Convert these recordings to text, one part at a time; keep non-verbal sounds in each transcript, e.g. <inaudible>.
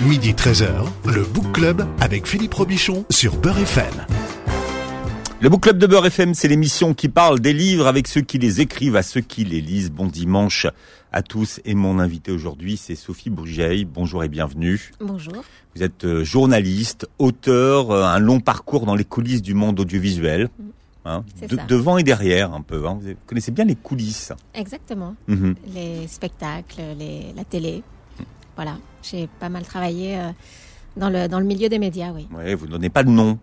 Midi 13h, le Book Club avec Philippe Robichon sur Beurre FM. Le Book Club de Beurre FM, c'est l'émission qui parle des livres avec ceux qui les écrivent, à ceux qui les lisent. Bon dimanche à tous. Et mon invité aujourd'hui, c'est Sophie Bourgeil. Bonjour et bienvenue. Bonjour. Vous êtes euh, journaliste, auteur, euh, un long parcours dans les coulisses du monde audiovisuel. Hein, de- ça. devant et derrière un peu. hein. Vous connaissez bien les coulisses. Exactement. Mhm. Les spectacles, les, la télé. Voilà. J'ai pas mal travaillé euh, dans, le, dans le milieu des médias, oui. Ouais, vous donnez pas de nom.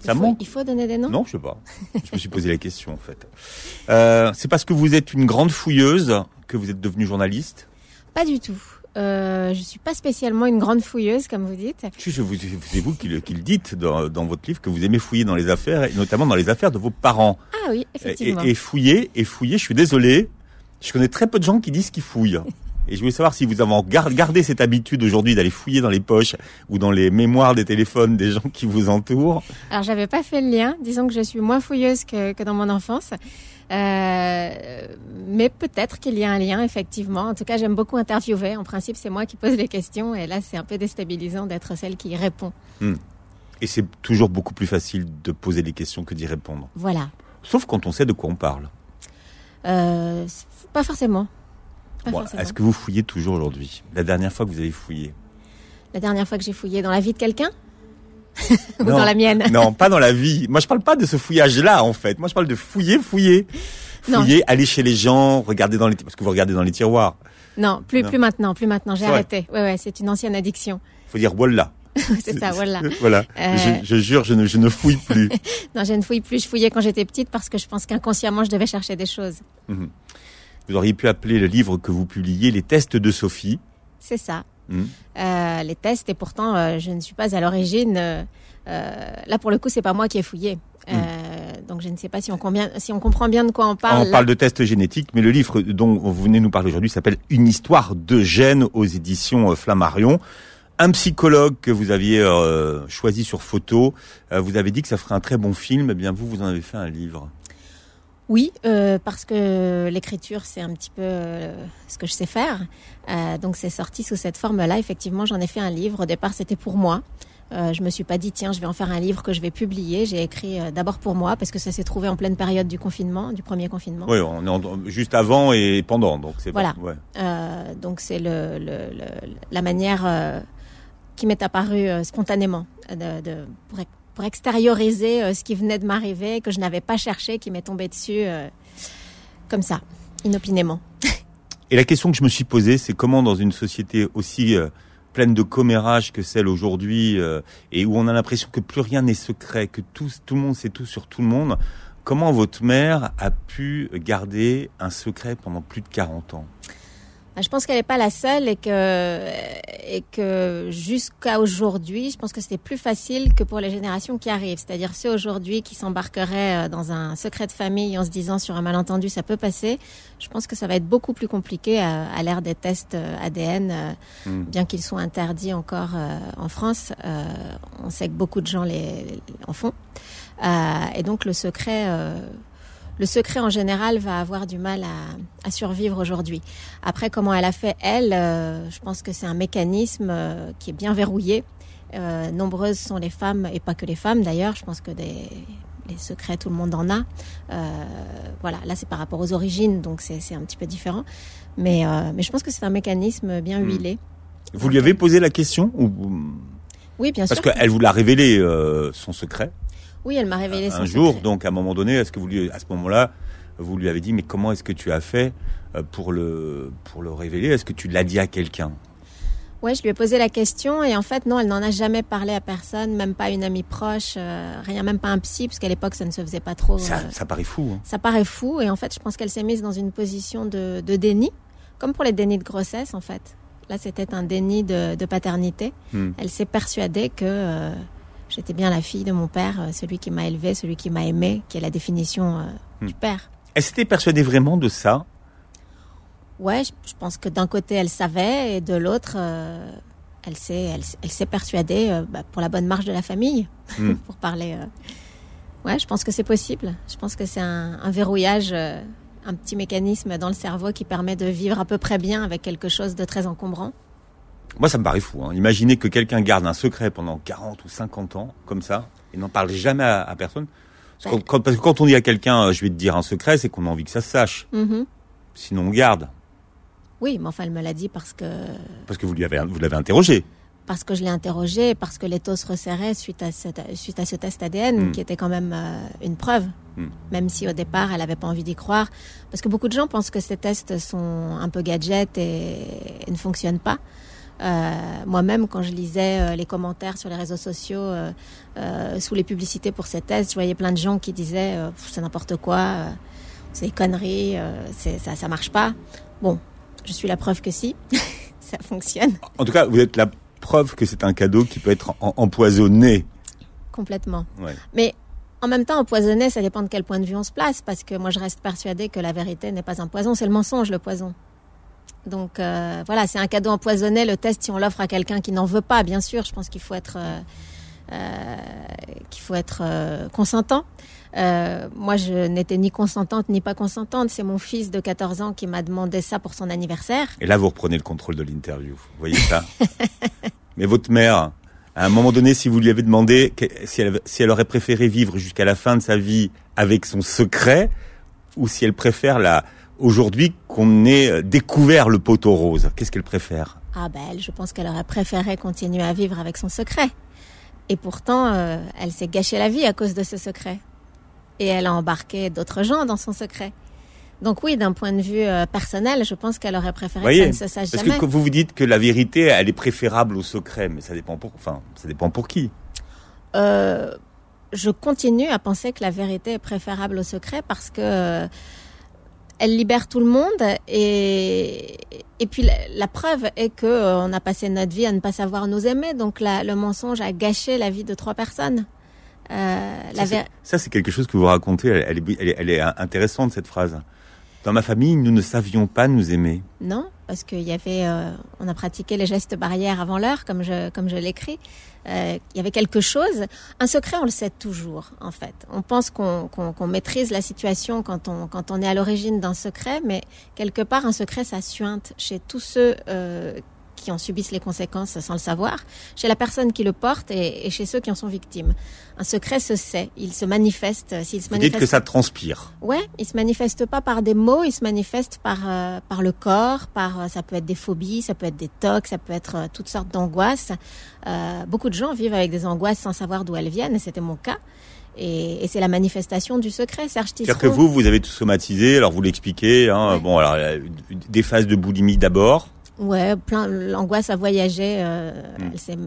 Ça il, faut, manque il faut donner des noms? Non, je sais pas. je me suis posé la question en fait. Euh, c'est parce que vous êtes une grande fouilleuse que vous êtes devenue journaliste? Pas du tout. Euh, je suis pas spécialement une grande fouilleuse, comme vous dites. Vous- C'est vous qui le, qui le dites dans, dans votre livre que vous aimez fouiller dans les affaires, et notamment dans les affaires de vos parents. Ah oui, Et, effectivement. et fouiller, et fouiller, je suis désolé, je connais très peu de gens qui disent qu'ils fouillent. Et je voulais savoir si vous avez gar- gardé cette habitude aujourd'hui d'aller fouiller dans les poches ou dans les mémoires des téléphones des gens qui vous entourent. Alors, j'avais pas fait le lien. Disons que je suis moins fouilleuse que, que dans mon enfance. Euh, mais peut-être qu'il y a un lien, effectivement. En tout cas, j'aime beaucoup interviewer. En principe, c'est moi qui pose les questions. Et là, c'est un peu déstabilisant d'être celle qui répond. Et c'est toujours beaucoup plus facile de poser des questions que d'y répondre. Voilà. Sauf quand on sait de quoi on parle. Euh, pas forcément. Bon. Est-ce que vous fouillez toujours aujourd'hui? La dernière fois que vous avez fouillé? La dernière fois que j'ai fouillé dans la vie de quelqu'un? <laughs> Ou Non. dans la mienne? <laughs> Non, pas dans la vie. Moi, je parle pas de ce fouillage-là, en fait. Moi, je parle de fouiller, fouiller. Non. Fouiller, aller chez les gens, regarder dans les... Parce que vous regardez dans les tiroirs. Non, plus, Non. plus maintenant, plus maintenant. J'ai arrêté. Ouais, ouais, c'est une ancienne addiction. faut dire voilà. <laughs> c'est ça, voilà. voilà. Euh. Je, je jure, je ne, je ne fouille plus. Non, je ne fouille plus. Je fouillais quand j'étais petite parce que je pense qu'inconsciemment, je devais chercher des choses. Vous auriez pu appeler le livre que vous publiez Les tests de Sophie. C'est ça. Mhm. Euh, les tests, et pourtant, euh, je ne suis pas à l'origine. euh, là, pour le coup, c'est pas moi qui ai fouillé. Euh, donc, je ne sais pas si on, combien, si on comprend bien de quoi on parle. on Là, parle de tests génétiques, mais le livre dont vous venez nous parler aujourd'hui s'appelle Une histoire de gènes aux éditions Flammarion. Un psychologue que vous aviez euh, choisi sur photo, euh, vous avez dit que ça ferait un très bon film. Eh bien, vous, vous en avez fait un livre. Oui, euh, parce que l'écriture, c'est un petit peu euh, ce que je sais faire. Euh, donc c'est sorti sous cette forme-là. Effectivement, j'en ai fait un livre. Au départ, c'était pour moi. Euh, je me suis pas dit tiens, je vais en faire un livre que je vais publier. J'ai écrit euh, d'abord pour moi parce que ça s'est trouvé en pleine période du confinement, du premier confinement. Oui, on est en- juste avant et pendant, donc c'est Voilà. pas- ouais. Euh, donc c'est le, le- le- la manière qui m'est apparue spontanément de, de- pour, pour extérioriser euh, ce qui venait de m'arriver, que je n'avais pas cherché, qui m'est tombé dessus euh, comme ça, inopinément. <laughs> Et la question que je me suis posée, c'est comment dans une société aussi euh, pleine de commérages que celle aujourd'hui, et où on a l'impression que plus rien n'est secret, que tout, tout le monde sait tout sur tout le monde, comment votre mère a pu garder un secret pendant plus de 40 ans? Je pense qu'elle n'est pas la seule et que, et que jusqu'à aujourd'hui, je pense que c'était plus facile que pour les générations qui arrivent. C'est-à-dire ceux aujourd'hui qui s'embarqueraient euh, dans un secret de famille en se disant sur un malentendu ça peut passer. Je pense que ça va être beaucoup plus compliqué à, à l'ère des tests euh, ADN, euh, Mm. bien qu'ils soient interdits encore en France. On sait que beaucoup de gens les, en font. Et donc le secret... le secret en général va avoir du mal à, à survivre aujourd'hui. Après, comment elle a fait, elle, euh, je pense que c'est un mécanisme euh, qui est bien verrouillé. Euh, nombreuses sont les femmes, et pas que les femmes d'ailleurs, je pense que des, les secrets, tout le monde en a. Voilà, là c'est par rapport aux origines, donc c'est un petit peu différent. Mais, mais je pense que c'est un mécanisme bien Hmm. huilé. Vous lui avez posé la question ou... Oui, bien Parce sûr. qu'elle vous l'a révélé, son secret, Oui, elle m'a révélé son un jour. secret. Donc à un moment donné, est-ce que vous lui, à ce moment-là, vous lui avez dit, mais comment est-ce que tu as fait euh, pour le, pour le révéler? Est-ce que tu l'as dit à quelqu'un? Ouais, je lui ai posé la question et en fait non, elle n'en a jamais parlé à personne, même pas une amie proche, euh, rien, même pas un psy, parce qu'à l'époque ça ne se faisait pas trop. ça, euh, ça paraît fou. Hein. ça paraît fou et en fait je pense qu'elle s'est mise dans une position de, de déni, comme pour les dénis de grossesse en fait. Là c'était un déni de, de paternité. Hmm. Elle s'est persuadée que euh, j'étais bien la fille de mon père, euh, celui qui m'a élevée, celui qui m'a aimée, qui est la définition euh, Hmm. du père. Elle s'était persuadée vraiment de ça? Ouais, je, je pense que d'un côté elle savait et de l'autre euh, elle s'est elle, s'est persuadée euh, bah, pour la bonne marche de la famille, Hmm. <laughs> pour parler. Ouais, je pense que c'est possible. Je pense que c'est un, un verrouillage, un petit mécanisme dans le cerveau qui permet de vivre à peu près bien avec quelque chose de très encombrant. Moi, ça me paraît fou. Hein. Imaginez que quelqu'un garde un secret pendant 40 ou 50 ans, comme ça, et n'en parle jamais à, à personne. Parce, Ouais. que quand, parce que quand on dit à quelqu'un, euh, je vais te dire un secret, c'est qu'on a envie que ça se sache. Mhm. Sinon, on garde. Oui, mais enfin, elle me l'a dit parce que Parce que vous lui avez, vous l'avez interrogé. parce que je l'ai interrogé, parce que les taux se resserraient suite à, cette, suite à ce test ADN, Mm. qui était quand même euh, une preuve, Mm. même si au départ, elle n'avait pas envie d'y croire. Parce que beaucoup de gens pensent que ces tests sont un peu gadgets et, et ne fonctionnent pas. Euh, Moi-même, quand je lisais euh, les commentaires sur les réseaux sociaux euh, sous les publicités pour ces tests, je voyais plein de gens qui disaient c'est n'importe quoi, c'est des conneries, ça, ça marche pas. Bon, je suis la preuve que si, <laughs> ça fonctionne. En tout cas, vous êtes la preuve que c'est un cadeau qui peut être en- empoisonné. Complètement. Ouais. Mais en même temps, empoisonné, ça dépend de quel point de vue on se place, parce que moi, je reste persuadée que la vérité n'est pas un poison, c'est le mensonge, le poison. Donc euh, voilà, c'est un cadeau empoisonné. Le test, si on l'offre à quelqu'un qui n'en veut pas, bien sûr, je pense qu'il faut être euh, euh, qu'il faut être consentant. Moi, je n'étais ni consentante ni pas consentante. C'est mon fils de 14 ans qui m'a demandé ça pour son anniversaire. Et là, vous reprenez le contrôle de l'interview. Vous voyez ça? <laughs> Mais votre mère, à un moment donné, si vous lui avez demandé si elle, si elle aurait préféré vivre jusqu'à la fin de sa vie avec son secret, ou si elle préfère la aujourd'hui qu'on ait euh, découvert le poteau rose, qu'est-ce qu'elle préfère? Ah ben, elle, je pense qu'elle aurait préféré continuer à vivre avec son secret. Et pourtant, euh, elle s'est gâché la vie à cause de ce secret. Et elle a embarqué d'autres gens dans son secret. Donc oui, d'un point de vue euh, personnel, je pense qu'elle aurait préféré Voyez, que ça ne se sache Parce jamais. que vous vous dites que la vérité, elle est préférable au secret, mais ça dépend pour, enfin, ça dépend pour qui? Euh, je continue à penser que la vérité est préférable au secret parce que elle libère tout le monde et et puis la, la preuve est que euh, on a passé notre vie à ne pas savoir nous aimer donc la- le mensonge a gâché la vie de trois personnes. Euh, Ça, c'est- ver- Ça, c'est quelque chose que vous racontez. Elle, elle est, elle est- elle est intéressante cette phrase. Dans ma famille, nous ne savions pas nous aimer. Non, parce qu'il y avait, euh, on a pratiqué les gestes barrières avant l'heure, comme je, comme je l'écris. Euh, il y avait quelque chose. Un secret, on le sait toujours, en fait. On pense qu'on qu'on maîtrise la situation quand on, quand on est à l'origine d'un secret, mais quelque part, un secret, ça suinte chez tous ceux euh, qui en subissent les conséquences sans le savoir, chez la personne qui le porte et, et chez ceux qui en sont victimes. Un secret se sait, il se manifeste. S'il se Vous dites que ça transpire. Ouais, il se manifeste pas par des mots, il se manifeste par euh, par le corps, par euh, ça peut être des phobies, ça peut être des tocs, ça peut être euh, toutes sortes d'angoisses. Euh, beaucoup de gens vivent avec des angoisses sans savoir d'où elles viennent, et c'était mon cas. Et, et c'est la manifestation du secret, Serge C'est-à-dire que vous, vous avez tout somatisé, alors vous l'expliquez. Hein, Ouais. Bon, alors euh, des phases de boulimie d'abord. Ouais, plein l'angoisse à voyager, euh, Hmm. elle s'est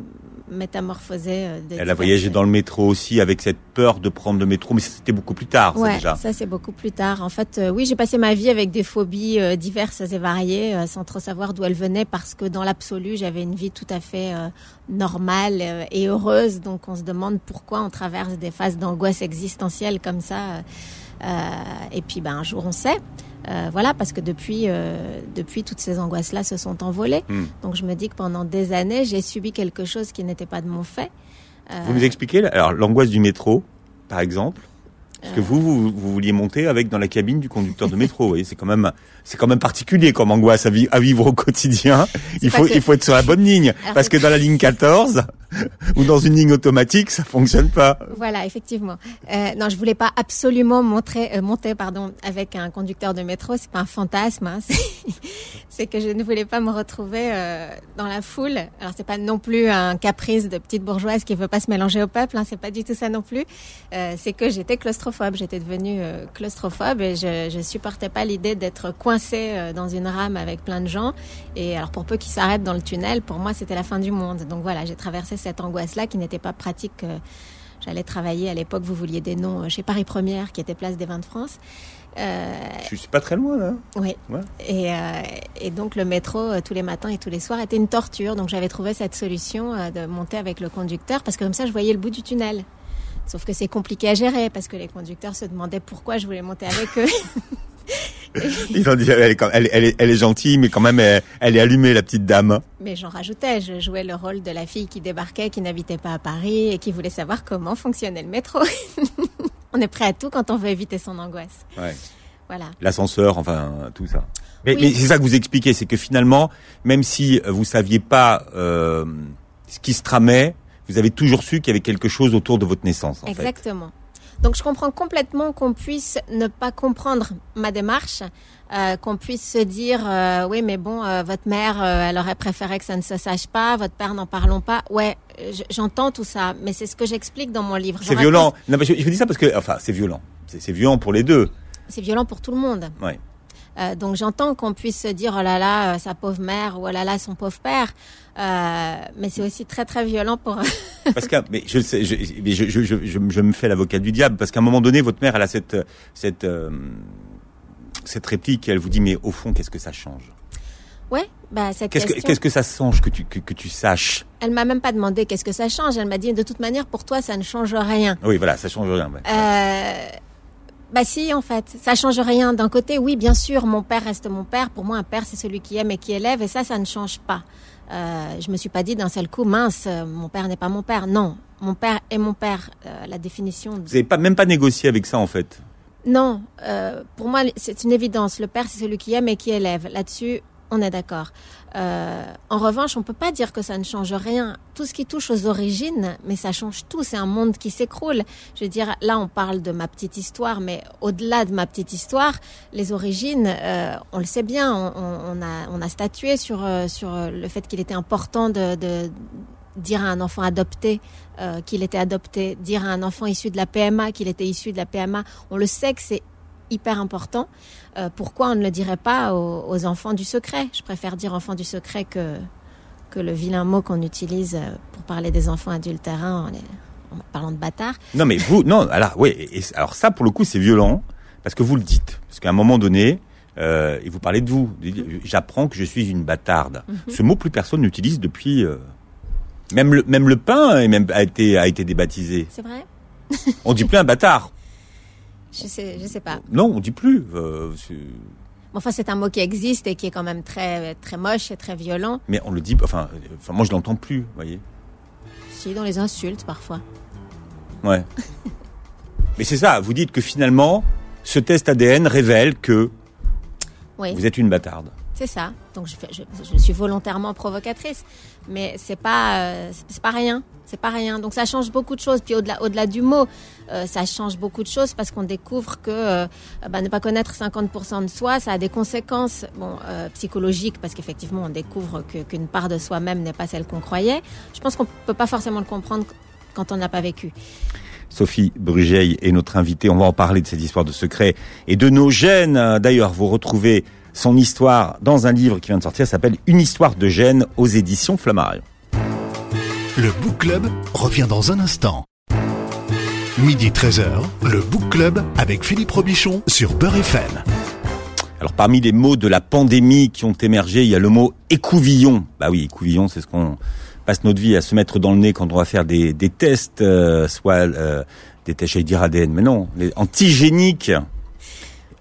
métamorphosée. euh, Elle a voyagé dans le métro aussi avec cette peur de prendre le métro, mais c'était beaucoup plus tard, ça Ouais, déjà. ça c'est beaucoup plus tard. En fait, euh, oui, j'ai passé ma vie avec des phobies euh, diverses et variées, euh, sans trop savoir d'où elles venaient, parce que dans l'absolu, j'avais une vie tout à fait euh, normale euh, et heureuse. Donc, on se demande pourquoi on traverse des phases d'angoisse existentielle comme ça. Euh, et puis, ben, un jour, on sait. Euh, voilà, parce que depuis, euh, depuis toutes ces angoisses-là se sont envolées. Hmm. Donc, je me dis que pendant des années, j'ai subi quelque chose qui n'était pas de mon fait. Euh, Vous nous expliquez alors l'angoisse du métro, par exemple parce que vous, vous, vous vouliez monter avec dans la cabine du conducteur de métro. Vous voyez, c'est quand même, c'est quand même particulier comme angoisse à, vi- à vivre au quotidien. Il faut, que- il faut être sur la bonne ligne. Alors, Parce que dans la ligne 14, ou dans une ligne automatique, ça fonctionne pas. Voilà, effectivement. Euh, non, je voulais pas absolument montrer, euh, monter, pardon, avec un conducteur de métro. C'est pas un fantasme. Hein, <laughs> c'est- que je ne voulais pas me retrouver euh, dans la foule. Alors c'est pas non plus un caprice de petite bourgeoise qui veut pas se mélanger au peuple. Hein, c'est pas du tout ça non plus. C'est que j'étais claustrophobe. J'étais devenue claustrophobe et je, je supportais pas l'idée d'être coincée euh, dans une rame avec plein de gens. Et alors pour peu qu'ils s'arrêtent dans le tunnel, pour moi c'était la fin du monde. Donc voilà, j'ai traversé cette angoisse-là qui n'était pas pratique. euh, J'allais travailler à l'époque, vous vouliez des noms euh, chez Paris Première, qui était place des Vins de France. Euh, Je suis pas très loin là. oui. Ouais. Et, euh, et donc le métro euh, tous les matins et tous les soirs était une torture. Donc j'avais trouvé cette solution de monter avec le conducteur parce que comme ça je voyais le bout du tunnel. Sauf que c'est compliqué à gérer parce que les conducteurs se demandaient pourquoi je voulais monter avec eux. <laughs> Ils ont dit, elle est, quand- elle, est- elle est, elle est gentille, mais quand même, elle, est allumée, la petite dame. Mais j'en rajoutais, je jouais le rôle de la fille qui débarquait, qui n'habitait pas à Paris et qui voulait savoir comment fonctionnait le métro. <laughs> on est prêt à tout quand on veut éviter son angoisse. Ouais. Voilà. L'ascenseur, enfin, tout ça. Mais, Oui. mais c'est ça que vous expliquez, c'est que finalement, même si vous saviez pas euh, ce qui se tramait, vous avez toujours su qu'il y avait quelque chose autour de votre naissance. En fait. Donc je comprends complètement qu'on puisse ne pas comprendre ma démarche, euh, qu'on puisse se dire euh, oui mais bon euh, votre mère elle aurait préféré que ça ne se sache pas, votre père n'en parlons pas. Ouais, je- j'entends tout ça, mais c'est ce que j'explique dans mon livre. C'est violent. Non, mais je, je vous dis ça parce que, enfin, c'est violent. C'est c'est violent pour les deux. C'est violent pour tout le monde. Ouais. Euh, donc j'entends qu'on puisse se dire oh là là euh, sa pauvre mère ou oh là là son pauvre père, Euh, mais c'est aussi très très violent pour <laughs> Parce que, mais je, sais, je, mais je, je, me fais l'avocat du diable parce qu'à un moment donné, votre mère, elle a cette, cette, cette réplique. Elle vous dit, mais au fond, qu'est-ce que ça change? Ouais bah cette question. qu'est-ce que ça change que tu, que, que tu saches? Elle m'a même pas demandé qu'est-ce que ça change. Elle m'a dit de toute manière pour toi ça ne change rien. Oui, voilà, ça change rien. ouais. Bah si, en fait, ça change rien. D'un côté, oui, bien sûr, mon père reste mon père. Pour moi, un père, c'est celui qui aime et qui élève, et ça, ça ne change pas. Euh, je me suis pas dit d'un seul coup, mince, euh, mon père n'est pas mon père. Non, mon père est mon père. Euh, la définition. de- Vous n'avez pas même pas négocié avec ça en fait? Non, euh, pour moi, c'est une évidence. Le père, c'est celui qui aime et qui élève. Là-dessus, on est d'accord. Euh, en revanche, on peut pas dire que ça ne change rien. Tout ce qui touche aux origines, mais ça change tout. C'est un monde qui s'écroule. Je veux dire, là, on parle de ma petite histoire, mais au-delà de ma petite histoire, les origines, euh, on le sait bien. On, a, statué sur euh, sur le fait qu'il était important de, dire à un enfant adopté qu'il était adopté, dire à un enfant issu de la PMA qu'il était issu de la PMA. On le sait que c'est hyper important. Euh, pourquoi on ne le dirait pas aux, aux enfants du secret? Je préfère dire enfants du secret que, que le vilain mot qu'on utilise euh, pour parler des enfants adultérins en, les- en parlant de bâtards. Non, mais vous, non, alors, oui, et, alors ça, pour le coup, c'est violent, parce que vous le dites. Parce qu'à un moment donné, euh, et vous parlez de vous, j'apprends que je suis une bâtarde. Ce mot, plus personne n'utilise depuis... euh, même, le, même le pain même, a, été, a été débaptisé. C'est vrai? On dit plus un bâtard. Je sais, je sais pas. Non, on dit plus. euh, Enfin, c'est un mot qui existe et qui est quand même très, très moche et très violent. mais on le dit, enfin, enfin moi je l'entends plus, vous voyez. Si, dans les insultes parfois. Ouais. <laughs> mais c'est ça, vous dites que finalement, ce test ADN révèle que Oui. vous êtes une bâtarde. C'est ça. Donc je, suis volontairement provocatrice, mais c'est pas euh, c'est pas rien. C'est pas rien. Donc ça change beaucoup de choses. Puis au-delà au-delà du mot, euh, ça change beaucoup de choses parce qu'on découvre que euh, bah, ne pas connaître 50% de soi, ça a des conséquences bon psychologiques parce qu'effectivement on découvre que- qu'une part de soi-même n'est pas celle qu'on croyait. Je pense qu'on peut pas forcément le comprendre quand on n'a pas vécu. Sophie Brugeil est notre invitée. On va en parler de cette histoire de secret et de nos gènes. D'ailleurs, vous retrouvez son histoire dans un livre qui vient de sortir, s'appelle Une histoire de gènes aux éditions Flammarion. Le Book Club revient dans un instant. Midi 13h, le Book Club avec Philippe Robichon sur Beurre FM. Alors parmi les mots de la pandémie qui ont émergé, il y a le mot écouvillon. Bah oui, écouvillon, c'est ce qu'on passe notre vie à se mettre dans le nez quand on va faire des, des tests, euh, soit euh, des tests, j'allais dire ADN, mais non, les antigéniques,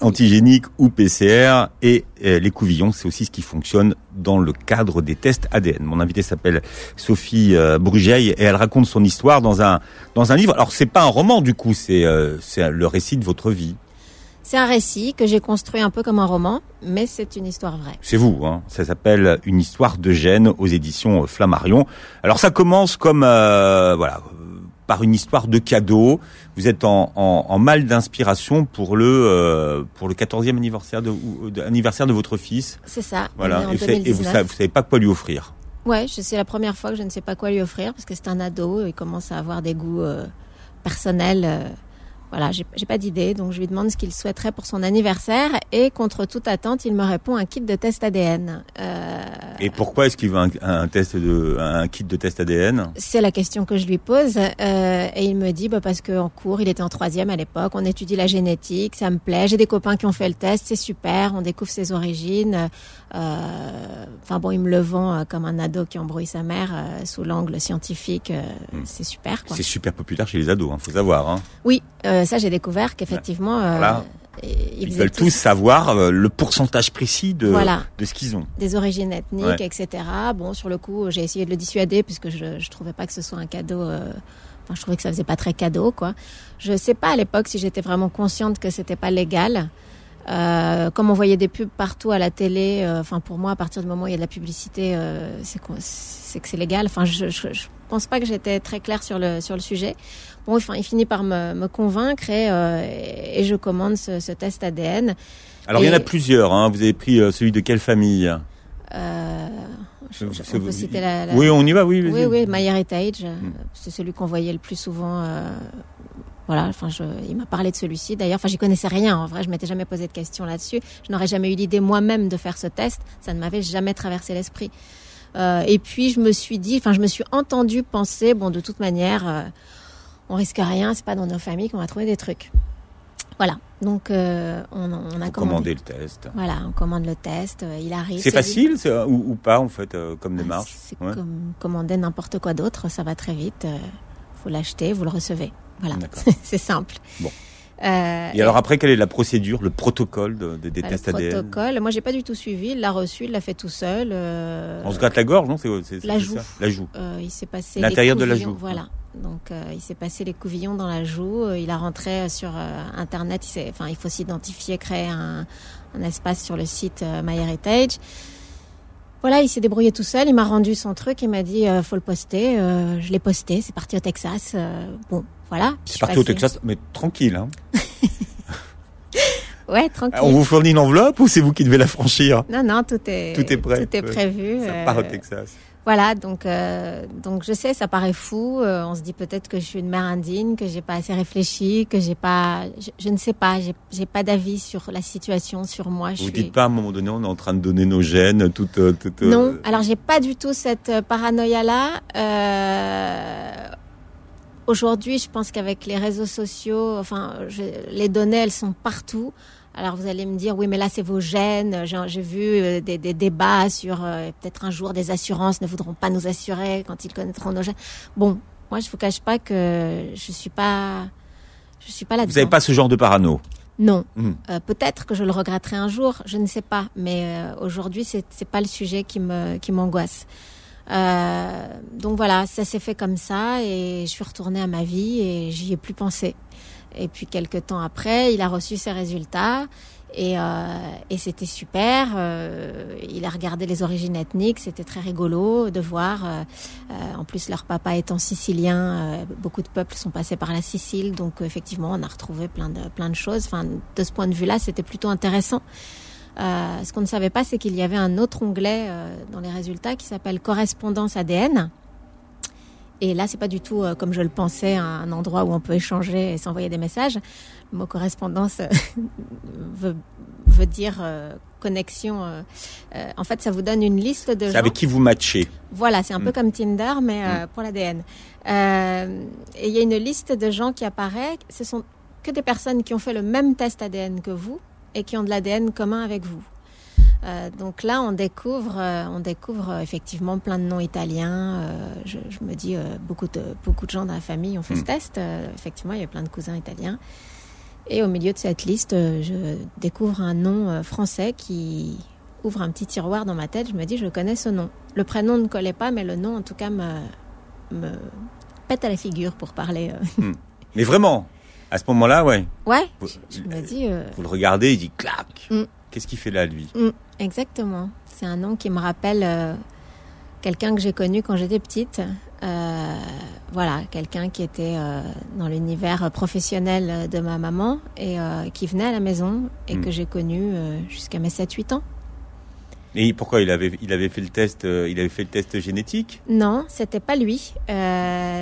antigéniques ou PCR. Et euh, l'écouvillon, c'est aussi ce qui fonctionne dans le cadre des tests ADN. Mon invité s'appelle Sophie euh, Brugeil et elle raconte son histoire dans un dans un livre. Alors c'est pas un roman du coup, c'est euh, c'est le récit de votre vie. C'est un récit que j'ai construit un peu comme un roman, mais c'est une histoire vraie. C'est vous, hein. ça s'appelle Une histoire de gêne aux éditions Flammarion. Alors ça commence comme euh, voilà par une histoire de cadeau. Vous êtes en, en, en mal d'inspiration pour le euh, pour le 14e anniversaire de, de- anniversaire de votre fils. C'est ça. Voilà. Et, vous savez, et vous 2019. savez, vous savez pas quoi lui offrir. Ouais, je- c'est la première fois que je ne sais pas quoi lui offrir parce que c'est un ado, il commence à avoir des goûts euh, personnels. euh, voilà, j'ai j'ai pas d'idée, donc je lui demande ce qu'il souhaiterait pour son anniversaire et contre toute attente, il me répond un kit de test ADN. Euh, Et pourquoi est-ce qu'il veut un, un test de un kit de test ADN c'est la question que je lui pose euh, et il me dit bah, parce qu'en cours, il était en troisième à l'époque, on étudie la génétique, ça me plaît, j'ai des copains qui ont fait le test, c'est super, on découvre ses origines. Euh, Enfin bon, il me le vend euh, comme un ado qui embrouille sa mère euh, sous l'angle scientifique, euh, c'est super. Quoi. C'est super populaire chez les ados, hein, faut savoir. Hein. Oui, euh, ça j'ai découvert qu'effectivement, euh, Voilà. Ils veulent tous savoir euh, le pourcentage précis de Voilà. de ce qu'ils ont. des origines ethniques, Ouais. etc. Bon, sur le coup, j'ai essayé de le dissuader puisque je, je trouvais pas que ce soit un cadeau. euh, Enfin, je trouvais que ça faisait pas très cadeau, quoi. Je sais pas à l'époque si j'étais vraiment consciente que c'était pas légal. Euh, comme on voyait des pubs partout à la télé, euh, enfin pour moi, à partir du moment où il y a de la publicité, euh, c'est que c'est légal. Enfin, je, je, je, pense pas que j'étais très claire sur le sur le sujet. Bon, enfin, il finit par me, me convaincre et, et, je commande ce, ce test ADN. Alors il y en a plusieurs. Hein. Vous avez pris celui de quelle famille? Euh, je, on peut citer la, la, Oui, on y va, oui. Oui, oui, MyHeritage, hmm. c'est celui qu'on voyait le plus souvent voilà, enfin, je, il m'a parlé de celui-ci. D'ailleurs, enfin, j'y connaissais rien. En vrai, je m'étais jamais posé de questions là-dessus. Je n'aurais jamais eu l'idée moi-même de faire ce test. Ça ne m'avait jamais traversé l'esprit. Euh, et puis, je me suis dit, enfin, je me suis entendu penser, bon, de toute manière, euh, on risque rien. C'est pas dans nos familles qu'on va trouver des trucs. Voilà. Donc, euh, on, on, a commandé. le test. Voilà, on commande le test. Il arrive. C'est facile ou, ou, pas, en fait, comme démarche? C'est comme commander n'importe quoi d'autre. Ça va très vite. faut l'acheter, vous le recevez. Voilà, <laughs> c'est simple. Bon. Euh, et alors après, quelle est la procédure, le protocole de, des bah, tests ADN Le protocole, moi j'ai pas du tout suivi. Il l'a reçu, il l'a fait tout seul. Euh... On se gratte la gorge, non? C'est la joue. La joue. Euh, il s'est passé l'intérieur de la joue. Voilà. Donc euh, il s'est passé les couvillons dans la joue. Euh, il a rentré sur internet. Il enfin, il faut s'identifier, créer un, un, espace sur le site MyHeritage. Voilà, il s'est débrouillé tout seul. Il m'a rendu son truc. Il m'a dit, euh, faut le poster. Euh, je l'ai posté. C'est parti au Texas. Euh, bon, voilà. C'est parti au Texas, mais tranquille. Hein. <laughs> ouais, tranquille. On vous fournit une enveloppe ou c'est vous qui devez la franchir? Non, non, tout est tout est prêt. Tout est prévu. Ça part au Texas. Voilà, donc euh, donc je sais, ça paraît fou. Euh, on se dit peut-être que je suis une mère indigne, que j'ai pas assez réfléchi, que j'ai pas, je, ne sais pas, j'ai pas d'avis sur la situation, sur moi. Vous dites pas à un moment donné, on est en train de donner nos gènes, toute. Euh, toute non, alors j'ai pas du tout cette paranoïa là. Aujourd'hui, je pense qu'avec les réseaux sociaux, enfin, je, les données, elles sont partout. Alors vous allez me dire, oui, mais là c'est vos gènes. J'ai vu euh, des, des, débats sur euh, peut-être un jour des assurances ne voudront pas nous assurer quand ils connaîtront nos gènes. Bon, moi je vous cache pas que je suis pas, je suis pas là. Vous n'avez pas ce genre de parano? Non. Hmm. Euh, peut-être que je le regretterai un jour, je ne sais pas. Mais aujourd'hui, c'est c'est pas le sujet qui me qui m'angoisse. donc voilà, ça s'est fait comme ça et je suis retournée à ma vie et j'y ai plus pensé. Et puis quelques temps après, il a reçu ses résultats et, euh, et c'était super. Euh, il a regardé les origines ethniques, c'était très rigolo de voir. Euh, euh en plus, leur papa étant sicilien, euh, beaucoup de peuples sont passés par la Sicile, donc effectivement, on a retrouvé plein de plein de choses. Enfin, de ce point de vue-là, c'était plutôt intéressant. ce qu'on ne savait pas, c'est qu'il y avait un autre onglet dans les résultats qui s'appelle correspondance ADN. Et là, c'est pas du tout euh, comme je le pensais, un endroit où on peut échanger et s'envoyer des messages. Le mot correspondance euh, <laughs> veut, veut, dire euh, connexion. en fait, ça vous donne une liste de gens. avec qui vous matchez. Voilà, c'est un peu mm. comme Tinder, mais mm. pour l'ADN. et il y a une liste de gens qui apparaît. Ce sont que des personnes qui ont fait le même test ADN que vous et qui ont de l'ADN commun avec vous. Euh, donc là, on découvre, euh, on découvre euh, effectivement plein de noms italiens. Je, je, me dis, beaucoup de beaucoup de gens dans la famille ont fait ce hmm. test. effectivement, il y a plein de cousins italiens. Et au milieu de cette liste, je découvre un nom français qui ouvre un petit tiroir dans ma tête. Je me dis, je connais ce nom. Le prénom ne collait pas, mais le nom, en tout cas, me, me pète à la figure pour parler. Hmm. Mais vraiment, à ce moment-là, ouais. Ouais. Vous, je, me dis. Vous le regardez, il dit clac. Hmm. Qu'est-ce qu'il fait là, lui? Mm, Exactement. C'est un nom qui me rappelle euh, quelqu'un que j'ai connu quand j'étais petite. Euh, voilà, quelqu'un qui était euh, dans l'univers professionnel de ma maman et qui venait à la maison et mm. que j'ai connu jusqu'à mes 7-8 ans. Et pourquoi il avait, il avait fait le test Il avait fait le test génétique? Non, c'était pas lui.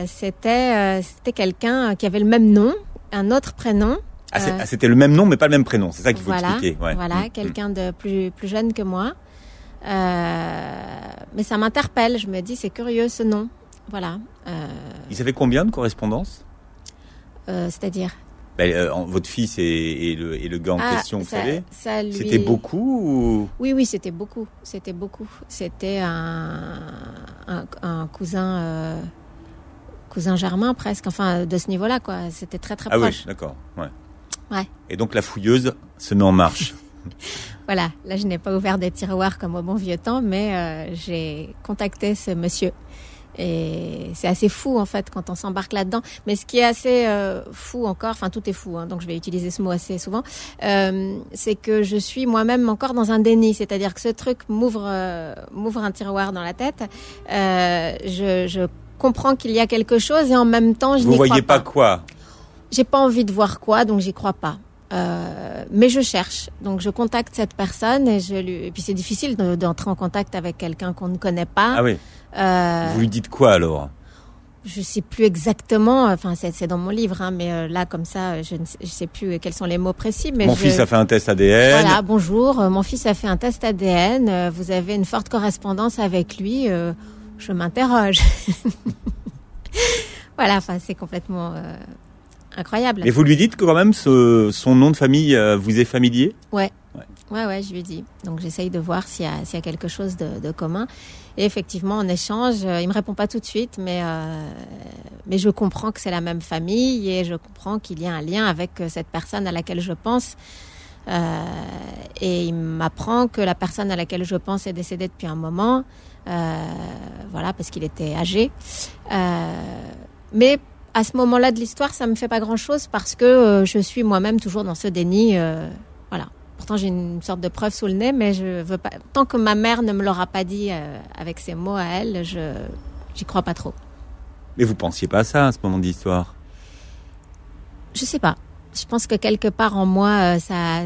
c'était c'était quelqu'un qui avait le même nom, un autre prénom, ah, euh, ah, c'était le même nom, mais pas le même prénom. C'est ça qu'il faut expliquer. Voilà, mm, mm. quelqu'un de plus, plus jeune que moi. Euh, mais ça m'interpelle. Je me dis, c'est curieux ce nom. Voilà. Euh... Il savait combien de correspondances? Euh, C'est-à-dire? Ben, votre fils et, le, et le gars en ah, question, vous savez? C'était beaucoup Oui, oui, c'était beaucoup. C'était beaucoup. C'était un, un, un, cousin, cousin germain presque, enfin de ce niveau-là, quoi. C'était très très proche. Ah oui, d'accord. Ouais. Et donc la fouilleuse se met en marche. <laughs> voilà, là je n'ai pas ouvert des tiroirs comme au bon vieux temps, mais euh, j'ai contacté ce monsieur Et c'est assez fou en fait quand on s'embarque là-dedans. Mais ce qui est assez euh, fou encore, enfin tout est fou, hein, donc je vais utiliser ce mot assez souvent, euh, c'est que je suis moi-même encore dans un déni. C'est-à-dire que ce truc m'ouvre euh, m'ouvre un tiroir dans la tête. Euh, je, je comprends qu'il y a quelque chose et en même temps je Vous n'y crois voyez pas pas. quoi? J'ai pas envie de voir quoi, donc j'y crois pas. Euh, mais je cherche, donc je contacte cette personne et je lui. Et puis c'est difficile de- d'entrer en contact avec quelqu'un qu'on ne connaît pas. Ah oui. Euh, Vous lui dites quoi alors? Je sais plus exactement. Enfin, c'est dans mon livre, hein, mais euh, là, comme ça, je ne sais, je sais plus quels sont les mots précis. Mais Mon je- fils a fait un test ADN. Voilà, bonjour. Mon fils a fait un test ADN. Vous avez une forte correspondance avec lui. Je m'interroge. <laughs> voilà, enfin, c'est complètement euh, incroyable. Mais vous lui dites que quand même ce, son nom de famille euh, vous est familier? Ouais. Ouais, ouais, je lui dis. Donc j'essaye de voir s'il y, a- s'il y a quelque chose de, de commun. Et effectivement, on échange. Euh, Il me répond pas tout de suite, mais euh, mais je comprends que c'est la même famille et je comprends qu'il y a un lien avec cette personne à laquelle je pense. Euh, et il m'apprend que la personne à laquelle je pense est décédée depuis un moment. Euh, voilà, parce qu'il était âgé. Mais à ce moment-là de l'histoire, ça me fait pas grand-chose parce que euh, je suis moi-même toujours dans ce déni. euh, voilà. Pourtant, j'ai une sorte de preuve sous le nez, mais je veux pas. Tant que ma mère ne me l'aura pas dit euh, avec ses mots à elle, je j'y crois pas trop. Mais vous pensiez pas à ça à ce moment d'histoire? Je sais pas. Je pense que quelque part en moi, ça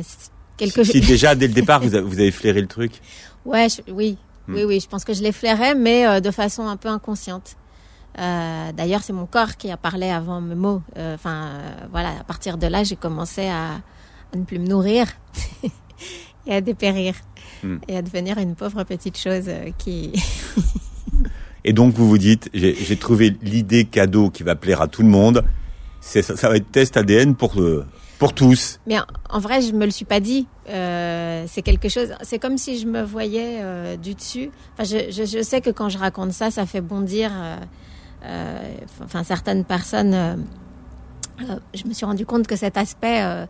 quelque Si déjà dès le départ <laughs> vous avez, vous avez flairé le truc Ouais, je- oui, Hmm. oui, oui. Je pense que je les flairais, mais de façon un peu inconsciente. Euh, D'ailleurs, c'est mon corps qui a parlé avant mes mots. Euh, Enfin, euh, voilà. À partir de là, j'ai commencé à, à ne plus me nourrir <laughs> et à dépérir Hmm. et à devenir une pauvre petite chose qui. <laughs> Et donc vous vous dites j'ai trouvé l'idée cadeau qui va plaire à tout le monde. Ça, ça va être test ADN pour pour tous. Mais en, vrai, je me le suis pas dit. Euh, c'est quelque chose. C'est comme si je me voyais euh, du dessus. Enfin, je, je, je sais que quand je raconte ça, ça fait bondir. euh, enfin, certaines personnes. euh, euh, je me suis rendu compte que cet aspect euh,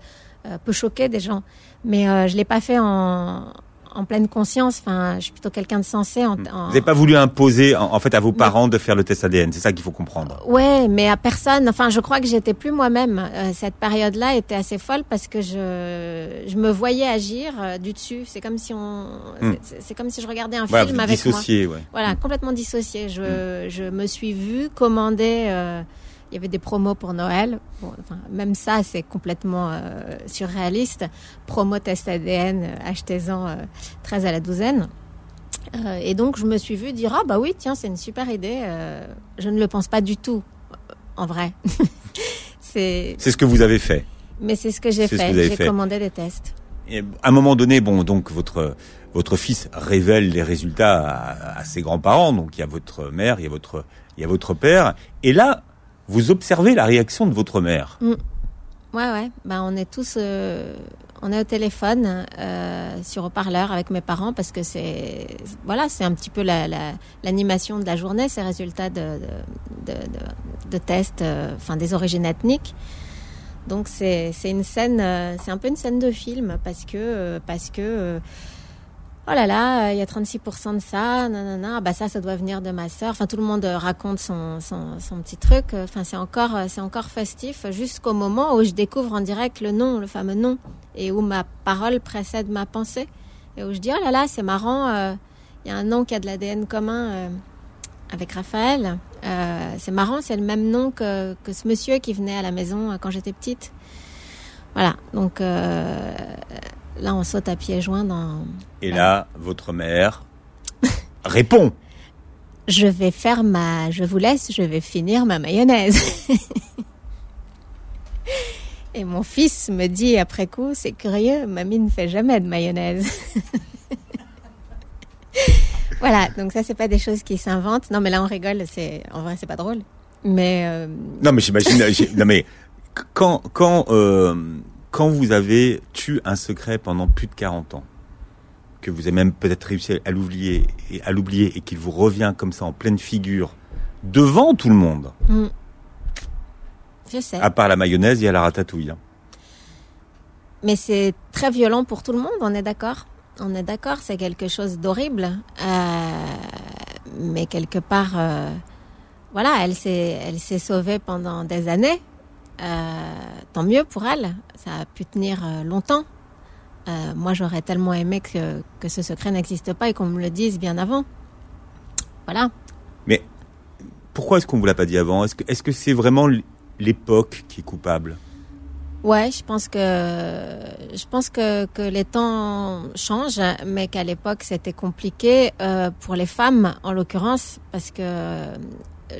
euh, peut choquer des gens, mais euh, je l'ai pas fait en, en pleine conscience. Enfin, je suis plutôt quelqu'un de sensé. En, en- Vous n'avez pas voulu imposer en, en fait à vos parents de faire le test ADN. C'est ça qu'il faut comprendre. Ouais, mais à personne. Enfin, je crois que j'étais plus moi-même. Euh, cette période-là était assez folle parce que je je me voyais agir euh, du dessus. C'est comme si on, Hmm. c'est- comme si je regardais un Voilà, film avec moi. dissociez, ouais. Voilà, complètement dissocié. Je je me suis vue commander. euh, il y avait des promos pour Noël. Bon, enfin, même ça, c'est complètement euh, surréaliste. Promo test ADN, euh, achetez-en euh, 13 à la douzaine. Euh, et donc, je me suis vue dire, ah bah oui, tiens, c'est une super idée. je ne le pense pas du tout, en vrai. <laughs> c'est, ce que vous avez fait. mais c'est ce que j'ai fait. J'ai commandé des tests. Et à un moment donné, bon, donc votre votre fils révèle les résultats à, à ses grands-parents. Donc il y a votre mère, il y a votre il y a votre père. Et là, vous observez la réaction de votre mère. Ouais, ouais. Ben, on est tous, euh, on est au téléphone, euh, sur haut-parleur avec mes parents parce que c'est, voilà, c'est un petit peu la, la- l'animation de la journée, ces résultats de, de, de, de, tests, euh, enfin des origines ethniques. Donc c'est, une scène, euh, c'est un peu une scène de film parce que, euh, parce que, oh là là, il y a 36% de ça, nanana, ah bah ça, ça doit venir de ma sœur. Enfin, tout le monde euh, raconte son, son, son petit truc. Enfin, c'est encore, euh, c'est encore festif jusqu'au moment où je découvre en direct le nom, le fameux nom, et où ma parole précède ma pensée. Et où je dis, oh là là, c'est marrant, euh, il y a un nom qui a de l'ADN commun euh, avec Raphaël. Euh, c'est marrant, c'est le même nom que, que ce monsieur qui venait à la maison euh, quand j'étais petite. Voilà, donc euh, là, on saute à pieds joints dans... Et là, votre mère <laughs> répond. Je vais faire ma... Je vous laisse, je vais finir ma mayonnaise. <laughs> Et mon fils me dit après coup, c'est curieux, mamie ne fait jamais de mayonnaise. <laughs> voilà, donc ça, c'est pas des choses qui s'inventent. Non, mais là, on rigole, c'est... En vrai, c'est pas drôle. Mais... euh, Non, mais j'imagine. non, mais quand quand euh, quand vous avez tué un secret pendant plus de 40 ans, que vous avez même peut-être réussi à l'oublier et à l'oublier et qu'il vous revient comme ça en pleine figure devant tout le monde, hmm. Je sais. à part la mayonnaise, il y a la ratatouille. hein. Mais c'est très violent pour tout le monde, on est d'accord On est d'accord, c'est quelque chose d'horrible. Euh, mais quelque part, euh, voilà, elle s'est, elle s'est sauvée pendant des années. Euh, tant mieux pour elle. Ça a pu tenir euh, longtemps. Euh, moi, j'aurais tellement aimé que, que ce secret n'existe pas et qu'on me le dise bien avant. Voilà. Mais pourquoi est-ce qu'on vous l'a pas dit avant? Est-ce que c'est vraiment l'époque qui est coupable? Ouais, je pense que je pense que, que les temps changent, mais qu'à l'époque c'était compliqué euh, pour les femmes en l'occurrence, parce que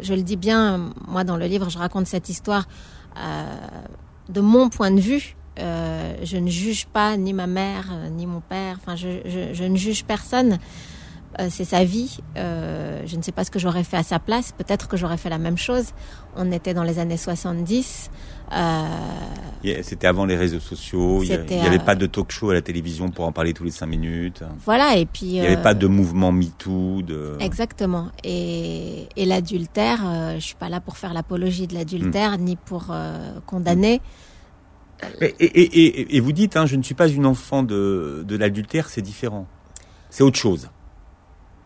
je le dis bien, moi dans le livre je raconte cette histoire de mon point de vue. Euh, je ne juge pas ni ma mère euh, ni mon père. Enfin, je, je, ne juge personne. Euh, c'est sa vie. Euh, je ne sais pas ce que j'aurais fait à sa place. Peut-être que j'aurais fait la même chose. On était dans les années 70. Euh, C'était avant les réseaux sociaux. Il n'y avait euh, pas de talk show à la télévision pour en parler tous les cinq minutes. voilà. Et puis. Il n'y avait pas de mouvement MeToo. De... Exactement. Et, et l'adultère, euh, je suis pas là pour faire l'apologie de l'adultère ni pour euh, condamner. Et, et, et, et- et vous dites, hein, je ne suis pas une enfant de, de l'adultère, c'est différent. C'est autre chose.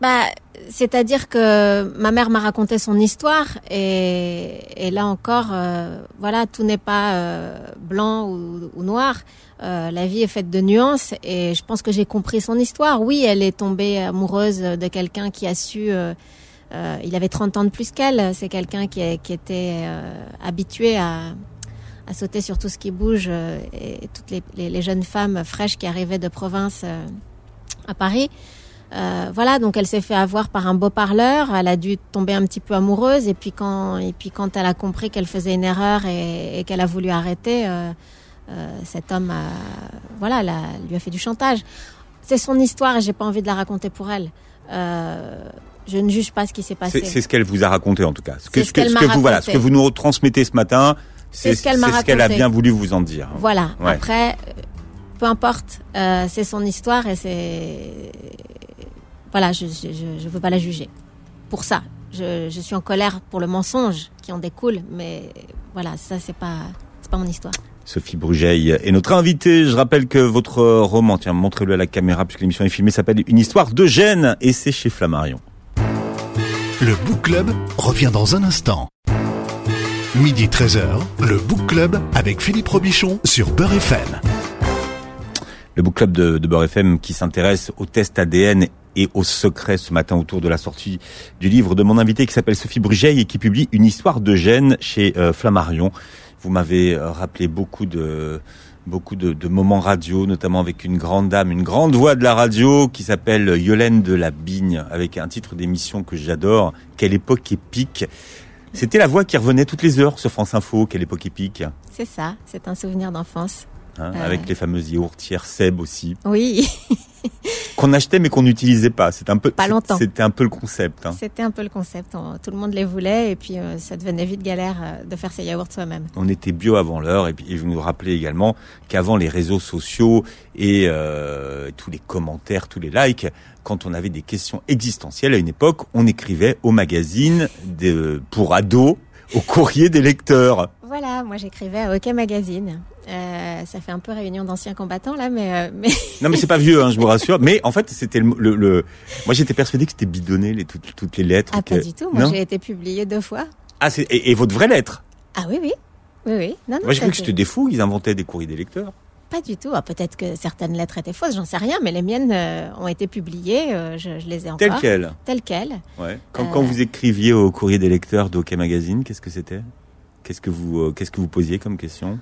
Bah, c'est-à-dire que ma mère m'a raconté son histoire et, et là encore, euh, voilà, tout n'est pas euh, blanc ou, ou noir. Euh, la vie est faite de nuances et je pense que j'ai compris son histoire. Oui, elle est tombée amoureuse de quelqu'un qui a su. euh, euh, il avait 30 ans de plus qu'elle. C'est quelqu'un qui, qui était euh, habitué à, à sauter sur tout ce qui bouge et toutes les, les- jeunes femmes fraîches qui arrivaient de province à Paris. Euh, voilà, donc elle s'est fait avoir par un beau parleur. Elle a dû tomber un petit peu amoureuse et puis quand et puis quand elle a compris qu'elle faisait une erreur et, et qu'elle a voulu arrêter, euh, euh, cet homme, a, voilà, l'a- lui a fait du chantage. C'est son histoire et j'ai pas envie de la raconter pour elle. Je ne juge pas ce qui s'est passé. C'est ce qu'elle vous a raconté en tout cas. Ce que, ce que, ce vous voilà, ce que vous nous retransmettez ce matin, c'est ce qu'elle m'a ce qu'elle a bien voulu vous en dire. Voilà. Ouais. Après, peu importe, c'est son histoire et c'est voilà, je, je je je veux pas la juger pour ça. Je, je suis en colère pour le mensonge qui en découle, mais voilà, ça c'est pas c'est pas mon histoire. Sophie Brugeil est notre invitée. Je rappelle que votre roman, tiens, montrez-le à la caméra puisque l'émission est filmée, s'appelle Une histoire de gêne et c'est chez Flammarion. Le Book Club revient dans un instant. Midi 13h, le Book Club avec Philippe Robichon sur Beurre FM. Le book club de, de Beurre FM qui s'intéresse aux tests ADN et aux secrets ce matin autour de la sortie du livre de mon invité qui s'appelle Sophie Brugeil et qui publie Une histoire de gêne chez euh, Flammarion. Vous m'avez euh, rappelé beaucoup de beaucoup de moments radio, notamment avec une grande dame, une grande voix de la radio qui s'appelle Yolène de la Bigne, avec un titre d'émission que j'adore. Quelle époque épique C'était la voix qui revenait toutes les heures sur France Info. Quelle époque épique C'est ça, c'est un souvenir d'enfance. Hein, Ouais. Avec les fameuses yaourtières Seb aussi. Oui, <laughs> qu'on achetait mais qu'on n'utilisait pas. C'est un peu Pas longtemps. C'était un peu le concept. hein. c'était un peu le concept. On- tout le monde les voulait et puis euh, ça devenait vite galère euh, de faire ses yaourts soi-même. On était bio avant l'heure et puis et vous nous rappelez également qu'avant les réseaux sociaux et euh, tous les commentaires, tous les likes, quand on avait des questions existentielles à une époque, on écrivait au magazine de, pour ados au courrier des lecteurs. Voilà, moi j'écrivais à OK Magazine. Euh, ça fait un peu réunion d'anciens combattants là, mais euh, mais <laughs> Non mais c'est pas vieux, hein, je vous rassure. Mais en fait, c'était le, le, le- moi j'étais persuadé que c'était bidonné les toutes, toutes les lettres. ah que- pas du tout. Moi j'ai été publiée deux fois. Ah c'est et, et votre vraie lettre. Ah oui oui, oui oui. Non non. Moi j'ai cru que c'était des fous, ils inventaient des courriers des lecteurs. Pas du tout. Ah, Peut-être que certaines lettres étaient fausses, j'en sais rien, mais les miennes euh, ont été publiées. euh, je, je les ai encore. Tel quel. Telles quelles. Ouais. Quand, Euh. quand vous écriviez au courrier des lecteurs d'OK Magazine, qu'est-ce que c'était? Qu'est-ce que vous euh, qu'est-ce que vous posiez comme question?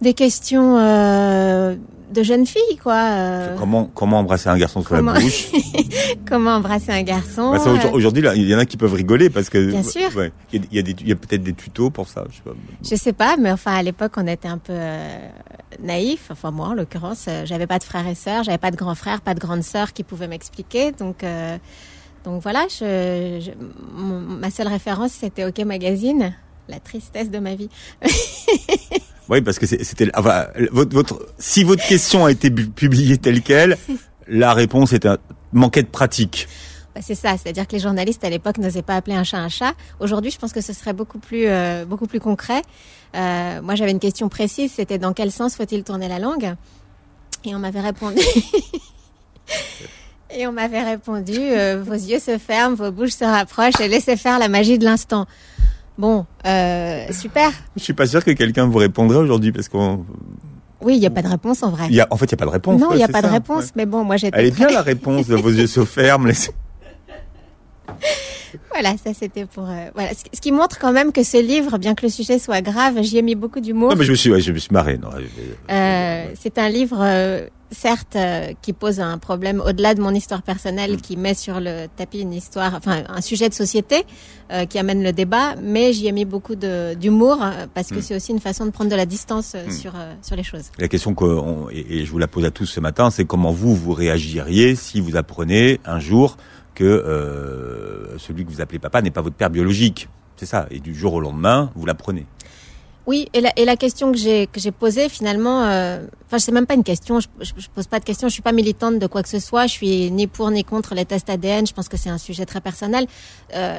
Des questions euh, de jeunes filles, quoi. euh, Comment comment embrasser un garçon sur comment- la bouche? <laughs> Comment embrasser un garçon. Bah, Aujourd'hui, il y en a qui peuvent rigoler parce que Bien sûr. ouais, il y a, peut-être des tutos pour ça. Je sais pas. Je sais pas, mais enfin à l'époque on était un peu euh, naïf. Enfin moi en l'occurrence, j'avais pas de frères et sœurs, j'avais pas de grands frères, pas de grandes sœurs qui pouvaient m'expliquer. Donc donc voilà, je, je- mon- ma seule référence c'était OK Magazine. La tristesse de ma vie. <laughs> Oui, parce que c'était enfin, votre, votre si votre question a été publiée telle quelle, <laughs> la réponse est un manquait de pratique. Bah, c'est ça, c'est-à-dire que les journalistes à l'époque n'osaient pas appeler un chat un chat. Aujourd'hui, je pense que ce serait beaucoup plus euh, beaucoup plus concret. Euh, moi, j'avais une question précise, c'était dans quel sens faut-il tourner la langue? Et on m'avait répondu. <laughs> Et on m'avait répondu, euh, vos yeux se ferment, vos bouches se rapprochent et laissez faire la magie de l'instant. Bon, euh, super. Je suis pas sûr que quelqu'un vous répondrait aujourd'hui parce qu'on. Oui, il n'y a pas de réponse en vrai. Y a, en fait, il n'y a pas de réponse. non, il n'y a pas de réponse, ouais. mais bon, moi j'étais. Elle est bien la réponse de vos yeux se ferment. laissez- <laughs> Voilà, ça c'était pour. euh, voilà, ce qui montre quand même que ce livre, bien que le sujet soit grave, j'y ai mis beaucoup d'humour. Non, mais je me suis, ouais, je me suis marré. Non, Euh, c'est un livre, euh, certes, qui pose un problème au-delà de mon histoire Mm. personnelle, qui met sur le tapis une histoire, enfin un sujet de société qui amène le débat, mais j'y ai mis beaucoup d'humour parce que Mm. c'est aussi une façon de prendre de la distance Mm. sur sur les choses. La question que, on- et, et je vous la pose à tous ce matin, c'est comment vous vous réagiriez si vous apprenez un jour que euh, celui que vous appelez papa n'est pas votre père biologique. C'est ça. Et du jour au lendemain, vous l'apprenez. Oui, et la, question que j'ai posée finalement, euh, enfin c'est même pas une question, je, je, pose pas de question, je suis pas militante de quoi que ce soit, je suis ni pour ni contre les tests ADN, je pense que c'est un sujet très personnel. Euh,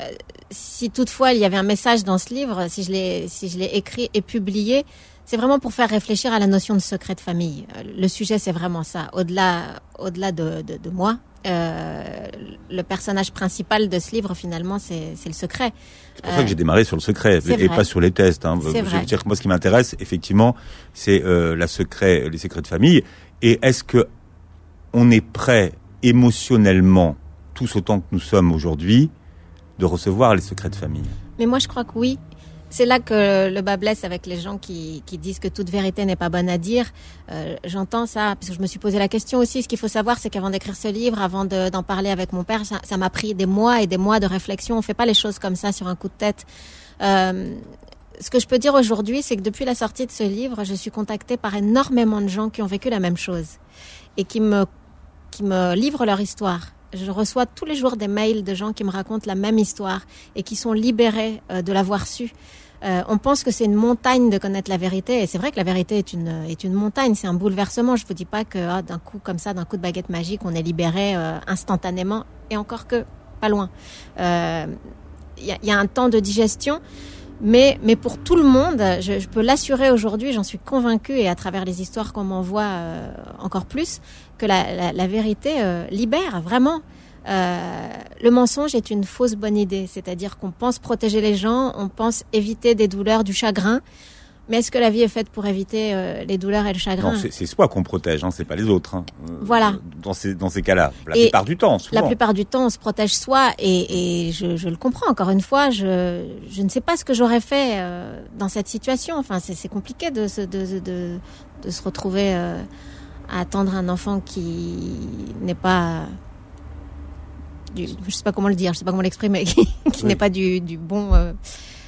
si toutefois il y avait un message dans ce livre, si je l'ai écrit et publié, c'est vraiment pour faire réfléchir à la notion de secret de famille. Euh, Le sujet c'est vraiment ça, au-delà au-delà de, de, de moi. Euh, le personnage principal de ce livre finalement c'est le secret. C'est pour ça que j'ai démarré sur le secret et vrai. pas sur les tests. Hein. Je veux dire que moi, ce qui m'intéresse, effectivement, c'est euh, la secret, les secrets de famille. Et est-ce que on est prêt émotionnellement, tous autant que nous sommes aujourd'hui, de recevoir les secrets de famille? Mais moi, je crois que oui. C'est là que le bas blesse avec les gens qui, disent que toute vérité n'est pas bonne à dire. Euh, J'entends ça, parce que je me suis posé la question aussi. Ce qu'il faut savoir, c'est qu'avant d'écrire ce livre, avant de- d'en parler avec mon père, ça m'a pris des mois et des mois de réflexion. On fait pas les choses comme ça sur un coup de tête. Euh, ce que je peux dire aujourd'hui, c'est que depuis la sortie de ce livre, je suis contactée par énormément de gens qui ont vécu la même chose et qui me, qui me livrent leur histoire. Je reçois tous les jours des mails de gens qui me racontent la même histoire et qui sont libérés euh, de l'avoir su. Euh, on pense que c'est une montagne de connaître la vérité, et c'est vrai que la vérité est une est une montagne, c'est un bouleversement. Je vous dis pas que ah, d'un coup comme ça, d'un coup de baguette magique, on est libéré euh, instantanément, et encore que pas loin. Euh, Il y, a, il y a un temps de digestion, mais mais pour tout le monde, je, peux l'assurer aujourd'hui, j'en suis convaincue, et à travers les histoires qu'on m'envoie euh, encore plus, que la, vérité euh, libère vraiment. Euh, le mensonge est une fausse bonne idée, c'est-à-dire qu'on pense protéger les gens, on pense éviter des douleurs, du chagrin. Mais est-ce que la vie est faite pour éviter euh, les douleurs et le chagrin? Non, c'est soi qu'on protège, hein, c'est pas les autres. hein. Euh, Voilà. Dans ces dans ces cas-là, la Et plupart du temps, souvent. La plupart du temps, on se protège soi, et, et je, je le comprends. Encore une fois, je, je ne sais pas ce que j'aurais fait euh, dans cette situation. Enfin, c'est compliqué de se, de, de, se retrouver à attendre un enfant qui n'est pas, du, je sais pas comment le dire, je sais pas comment l'exprimer, <laughs> qui, qui Oui. n'est pas du, du bon. euh,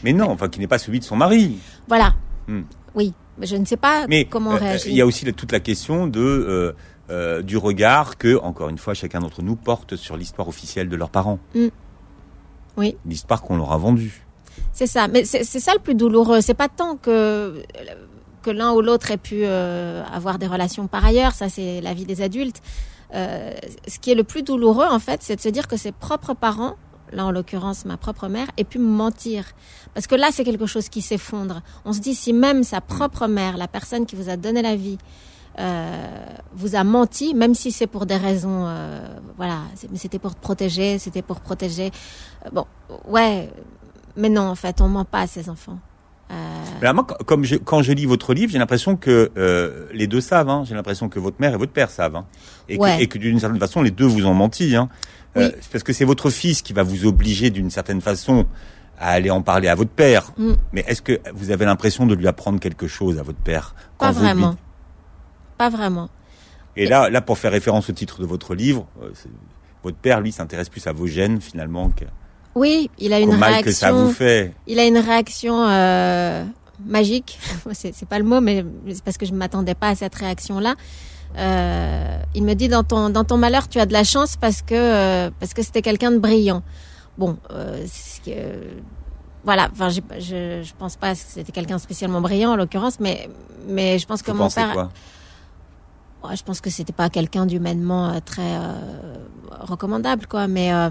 Mais non, enfin, qui n'est pas celui de son mari. voilà. Hmm. Oui, je ne sais pas Mais comment euh, réagir. Il y a aussi la- toute la question de euh, du regard que, encore une fois, chacun d'entre nous porte sur l'histoire officielle de leurs parents. Mm. Oui. L'histoire qu'on leur a vendue. C'est ça, mais c'est c'est ça le plus douloureux. C'est pas tant que que l'un ou l'autre ait pu avoir des relations par ailleurs. Ça, c'est la vie des adultes. Euh, ce qui est le plus douloureux, en fait, c'est de se dire que ses propres parents, là en l'occurrence ma propre mère, aient pu me mentir. Parce que là, c'est quelque chose qui s'effondre. On se dit si même sa propre mère, la personne qui vous a donné la vie, euh, vous a menti, même si c'est pour des raisons, euh, voilà, mais c'était pour te protéger, c'était pour protéger. Euh, bon, ouais, mais non, en fait, on ment pas à ses enfants. Euh, Mais moi, quand- comme je, quand je lis votre livre, j'ai l'impression que euh, les deux savent. Hein. J'ai l'impression que votre mère et votre père savent. Hein. Et, Ouais. que, et que d'une certaine façon, les deux vous ont menti. Hein. Euh, Oui. parce que c'est votre fils qui va vous obliger d'une certaine façon à aller en parler à votre père. Mm. Mais est-ce que vous avez l'impression de lui apprendre quelque chose à votre père pas lui- vraiment. Pas vraiment. Et là, là, pour faire référence au titre de votre livre, euh, votre père, lui, s'intéresse plus à vos gènes finalement que- Oui, il a une mal que ça vous réaction. fait. Il a une réaction euh, magique. <laughs> c'est pas le mot, mais c'est parce que je m'attendais pas à cette réaction-là. Euh, il me dit dans ton dans ton malheur, tu as de la chance parce que euh, parce que c'était quelqu'un de brillant. Bon, euh, voilà. Enfin, j'ai- je je pense pas que c'était quelqu'un spécialement brillant en l'occurrence, mais mais je pense que Vous mon père. quoi? Je pense que c'était pas quelqu'un d'humainement euh, très euh, recommandable, quoi. Mais euh,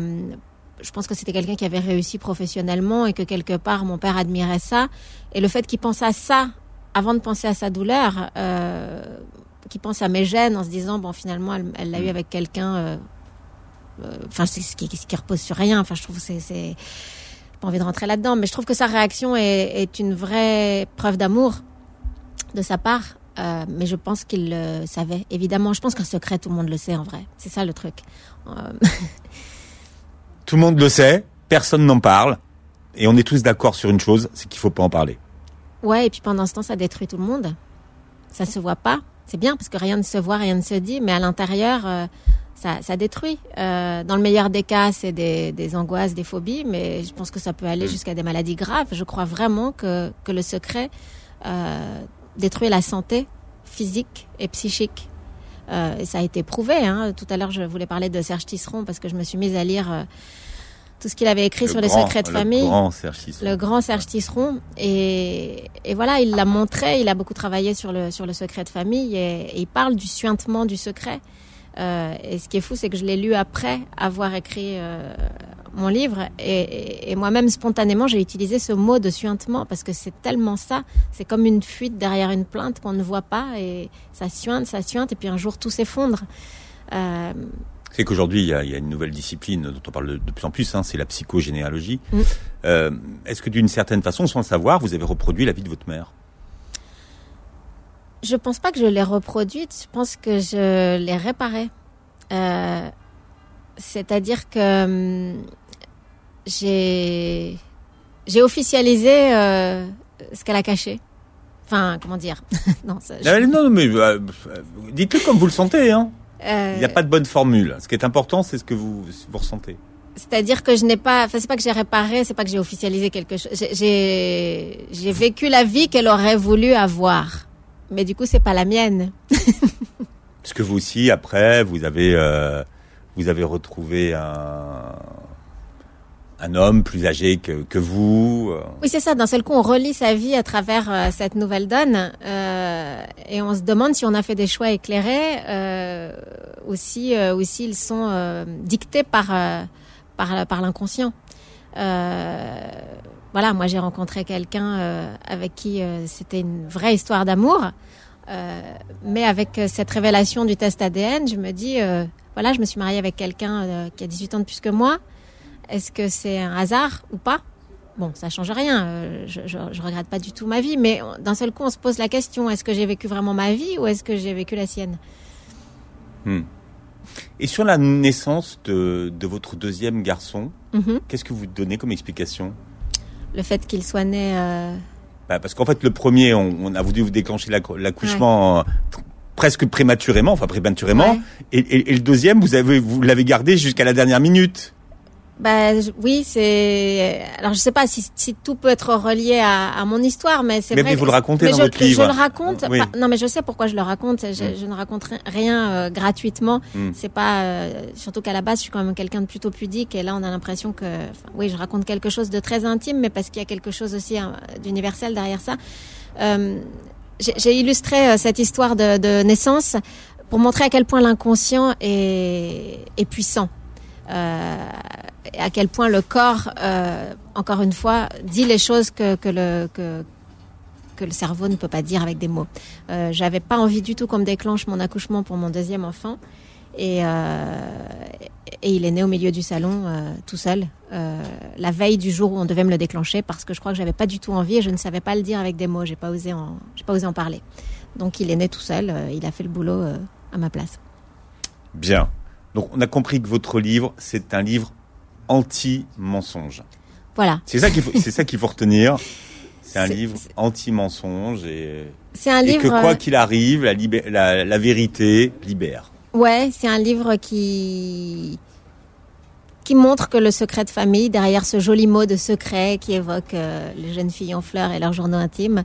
je pense que c'était quelqu'un qui avait réussi professionnellement et que quelque part mon père admirait ça. Et le fait qu'il pense à ça avant de penser à sa douleur, euh, qu'il pense à mes gènes en se disant bon finalement elle l'a eu Mm. avec quelqu'un euh, Enfin, c'est ce qui, ce qui repose sur rien. Enfin, je trouve que c'est, c'est pas envie de rentrer là-dedans, mais je trouve que sa réaction est, est une vraie preuve d'amour de sa part. Euh, mais je pense qu'il le savait. Évidemment, je pense qu'un secret, tout le monde le sait en vrai. C'est ça le truc. Euh, <laughs> Tout le monde le sait, personne n'en parle, et on est tous d'accord sur une chose, c'est qu'il faut pas en parler. Ouais, et puis pendant ce temps, ça détruit tout le monde. Ça se voit pas. C'est bien parce que rien ne se voit, rien ne se dit, mais à l'intérieur, euh, ça, ça détruit. Euh, dans le meilleur des cas, c'est des, des angoisses, des phobies, mais je pense que ça peut aller jusqu'à des maladies graves. Je crois vraiment que, que le secret euh, détruit la santé physique et psychique. Euh, ça a été prouvé. Hein. Tout à l'heure, je voulais parler de Serge Tisseron parce que je me suis mise à lire euh, tout ce qu'il avait écrit Le sur les secrets de le famille grand Serge Tisseron. le grand Serge Tisseron et, et voilà il l'a montré il a beaucoup travaillé sur le sur le secret de famille et, et il parle du suintement du secret Euh, et ce qui est fou c'est que je l'ai lu après avoir écrit euh, mon livre et, et- et moi-même spontanément j'ai utilisé ce mot de suintement parce que c'est tellement ça c'est comme une fuite derrière une plainte qu'on ne voit pas et ça suinte ça suinte et puis un jour tout s'effondre euh, C'est qu'aujourd'hui, il y, a, il y a une nouvelle discipline dont on parle de, de plus en plus, hein, c'est la psychogénéalogie. Mm. Est-ce que d'une certaine façon, sans le savoir, vous avez reproduit la vie de votre mère? Je pense pas que je l'ai reproduite, je pense que je l'ai réparée. Euh, C'est-à-dire que hum, j'ai j'ai officialisé euh, ce qu'elle a caché. Enfin, comment dire? <laughs> Non, ça, je- Ah, Non, non, mais euh, dites-le comme vous le sentez. Hein. euh, Il n'y a pas de bonne formule. Ce qui est important, c'est ce que vous, vous ressentez. C'est-à-dire que je n'ai pas, enfin c'est pas que j'ai réparé, c'est pas que j'ai officialisé quelque chose. J'ai vécu la vie qu'elle aurait voulu avoir, mais du coup c'est pas la mienne. <laughs> Parce que vous aussi, après, vous avez, euh, vous avez retrouvé un, un homme plus âgé que, que vous. euh. Oui, c'est ça. D'un seul coup, on relit sa vie à travers euh, cette nouvelle donne euh, et on se demande si on a fait des choix éclairés euh, ou si, ou s'ils sont dictés par, par, par l'inconscient. Voilà, moi j'ai rencontré quelqu'un euh, avec qui euh, c'était une vraie histoire d'amour. Euh, mais avec cette révélation du test ADN, je me dis, voilà, je me suis mariée avec quelqu'un qui a 18 ans de plus que moi. Est-ce que c'est un hasard ou pas? Bon, ça change rien. Je, je, je regrette pas du tout ma vie, mais d'un seul coup, on se pose la question est-ce que j'ai vécu vraiment ma vie ou est-ce que j'ai vécu la sienne? Et sur la naissance de, de votre deuxième garçon, Mhm. qu'est-ce que vous donnez comme explication? Le fait qu'il soit né. euh, Bah, Parce qu'en fait, le premier, on, on a voulu vous déclencher l'accouchement euh, pr- presque prématurément, enfin prématurément. Ouais. Et, et- et le deuxième, vous avez vous l'avez gardé jusqu'à la dernière minute. Je- oui, c'est. Alors je sais pas si, si tout peut être relié à, à mon histoire, mais c'est Mais vrai. oui, vous le racontez mais dans je, votre livre. Je le raconte. Oui. pas- non, mais je sais pourquoi je le raconte. Je, Mm. je ne raconte ri- rien euh, gratuitement. Mm. C'est pas. euh, surtout qu'à la base, je suis quand même quelqu'un de plutôt pudique, et là, on a l'impression que. enfin, oui, je raconte quelque chose de très intime, mais parce qu'il y a quelque chose aussi hein, d'universel derrière ça. Euh, j'ai illustré euh, cette histoire de, de naissance pour montrer à quel point l'inconscient est, est puissant. Euh, à quel point le corps, euh, encore une fois, dit les choses que, le, que, le cerveau ne peut pas dire avec des mots. Euh, J'avais pas envie du tout qu'on me déclenche mon accouchement pour mon deuxième enfant. Et, euh, et il est né au milieu du salon, euh, tout seul, la veille du jour où on devait me le déclencher, parce que je crois que j'avais pas du tout envie et je ne savais pas le dire avec des mots. J'ai pas osé en, j'ai pas osé en parler. Donc il est né tout seul. il a fait le boulot à ma place. Bien. Donc on a compris que votre livre, c'est un livre anti-mensonge. Voilà. C'est ça qu'il faut, c'est ça qu'il faut retenir. C'est un livre anti-mensonge et, C'est un et livre. que quoi euh, qu'il arrive, la, libé- la, la vérité libère. Ouais, c'est un livre qui qui montre que le secret de famille, derrière ce joli mot de secret qui évoque euh, les jeunes filles en fleurs et leurs journaux intimes,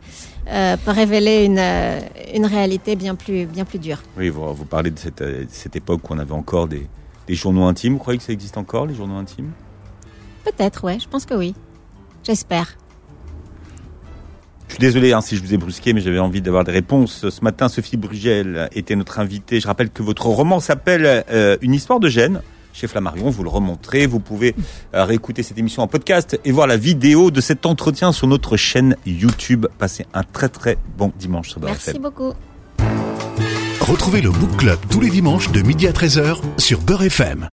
euh, peut révéler une euh, une réalité bien plus bien plus dure. Oui, vous, vous parlez de cette, cette époque où on avait encore des, des journaux intimes. Vous croyez que ça existe encore, les journaux intimes? Peut-être, ouais, je pense que oui. J'espère. Je suis désolé hein, si je vous ai brusqué, mais j'avais envie d'avoir des réponses. Ce matin, Sophie Brugel était notre invitée. Je rappelle que votre roman s'appelle euh, Une histoire de gêne. Chez Flammarion, vous le remontrez. Vous pouvez euh, réécouter cette émission en podcast et voir la vidéo de cet entretien sur notre chaîne YouTube. Passez un très très bon dimanche sur Merci beaucoup. Retrouvez le Book Club tous les dimanches de midi à 13h sur Beurre FM.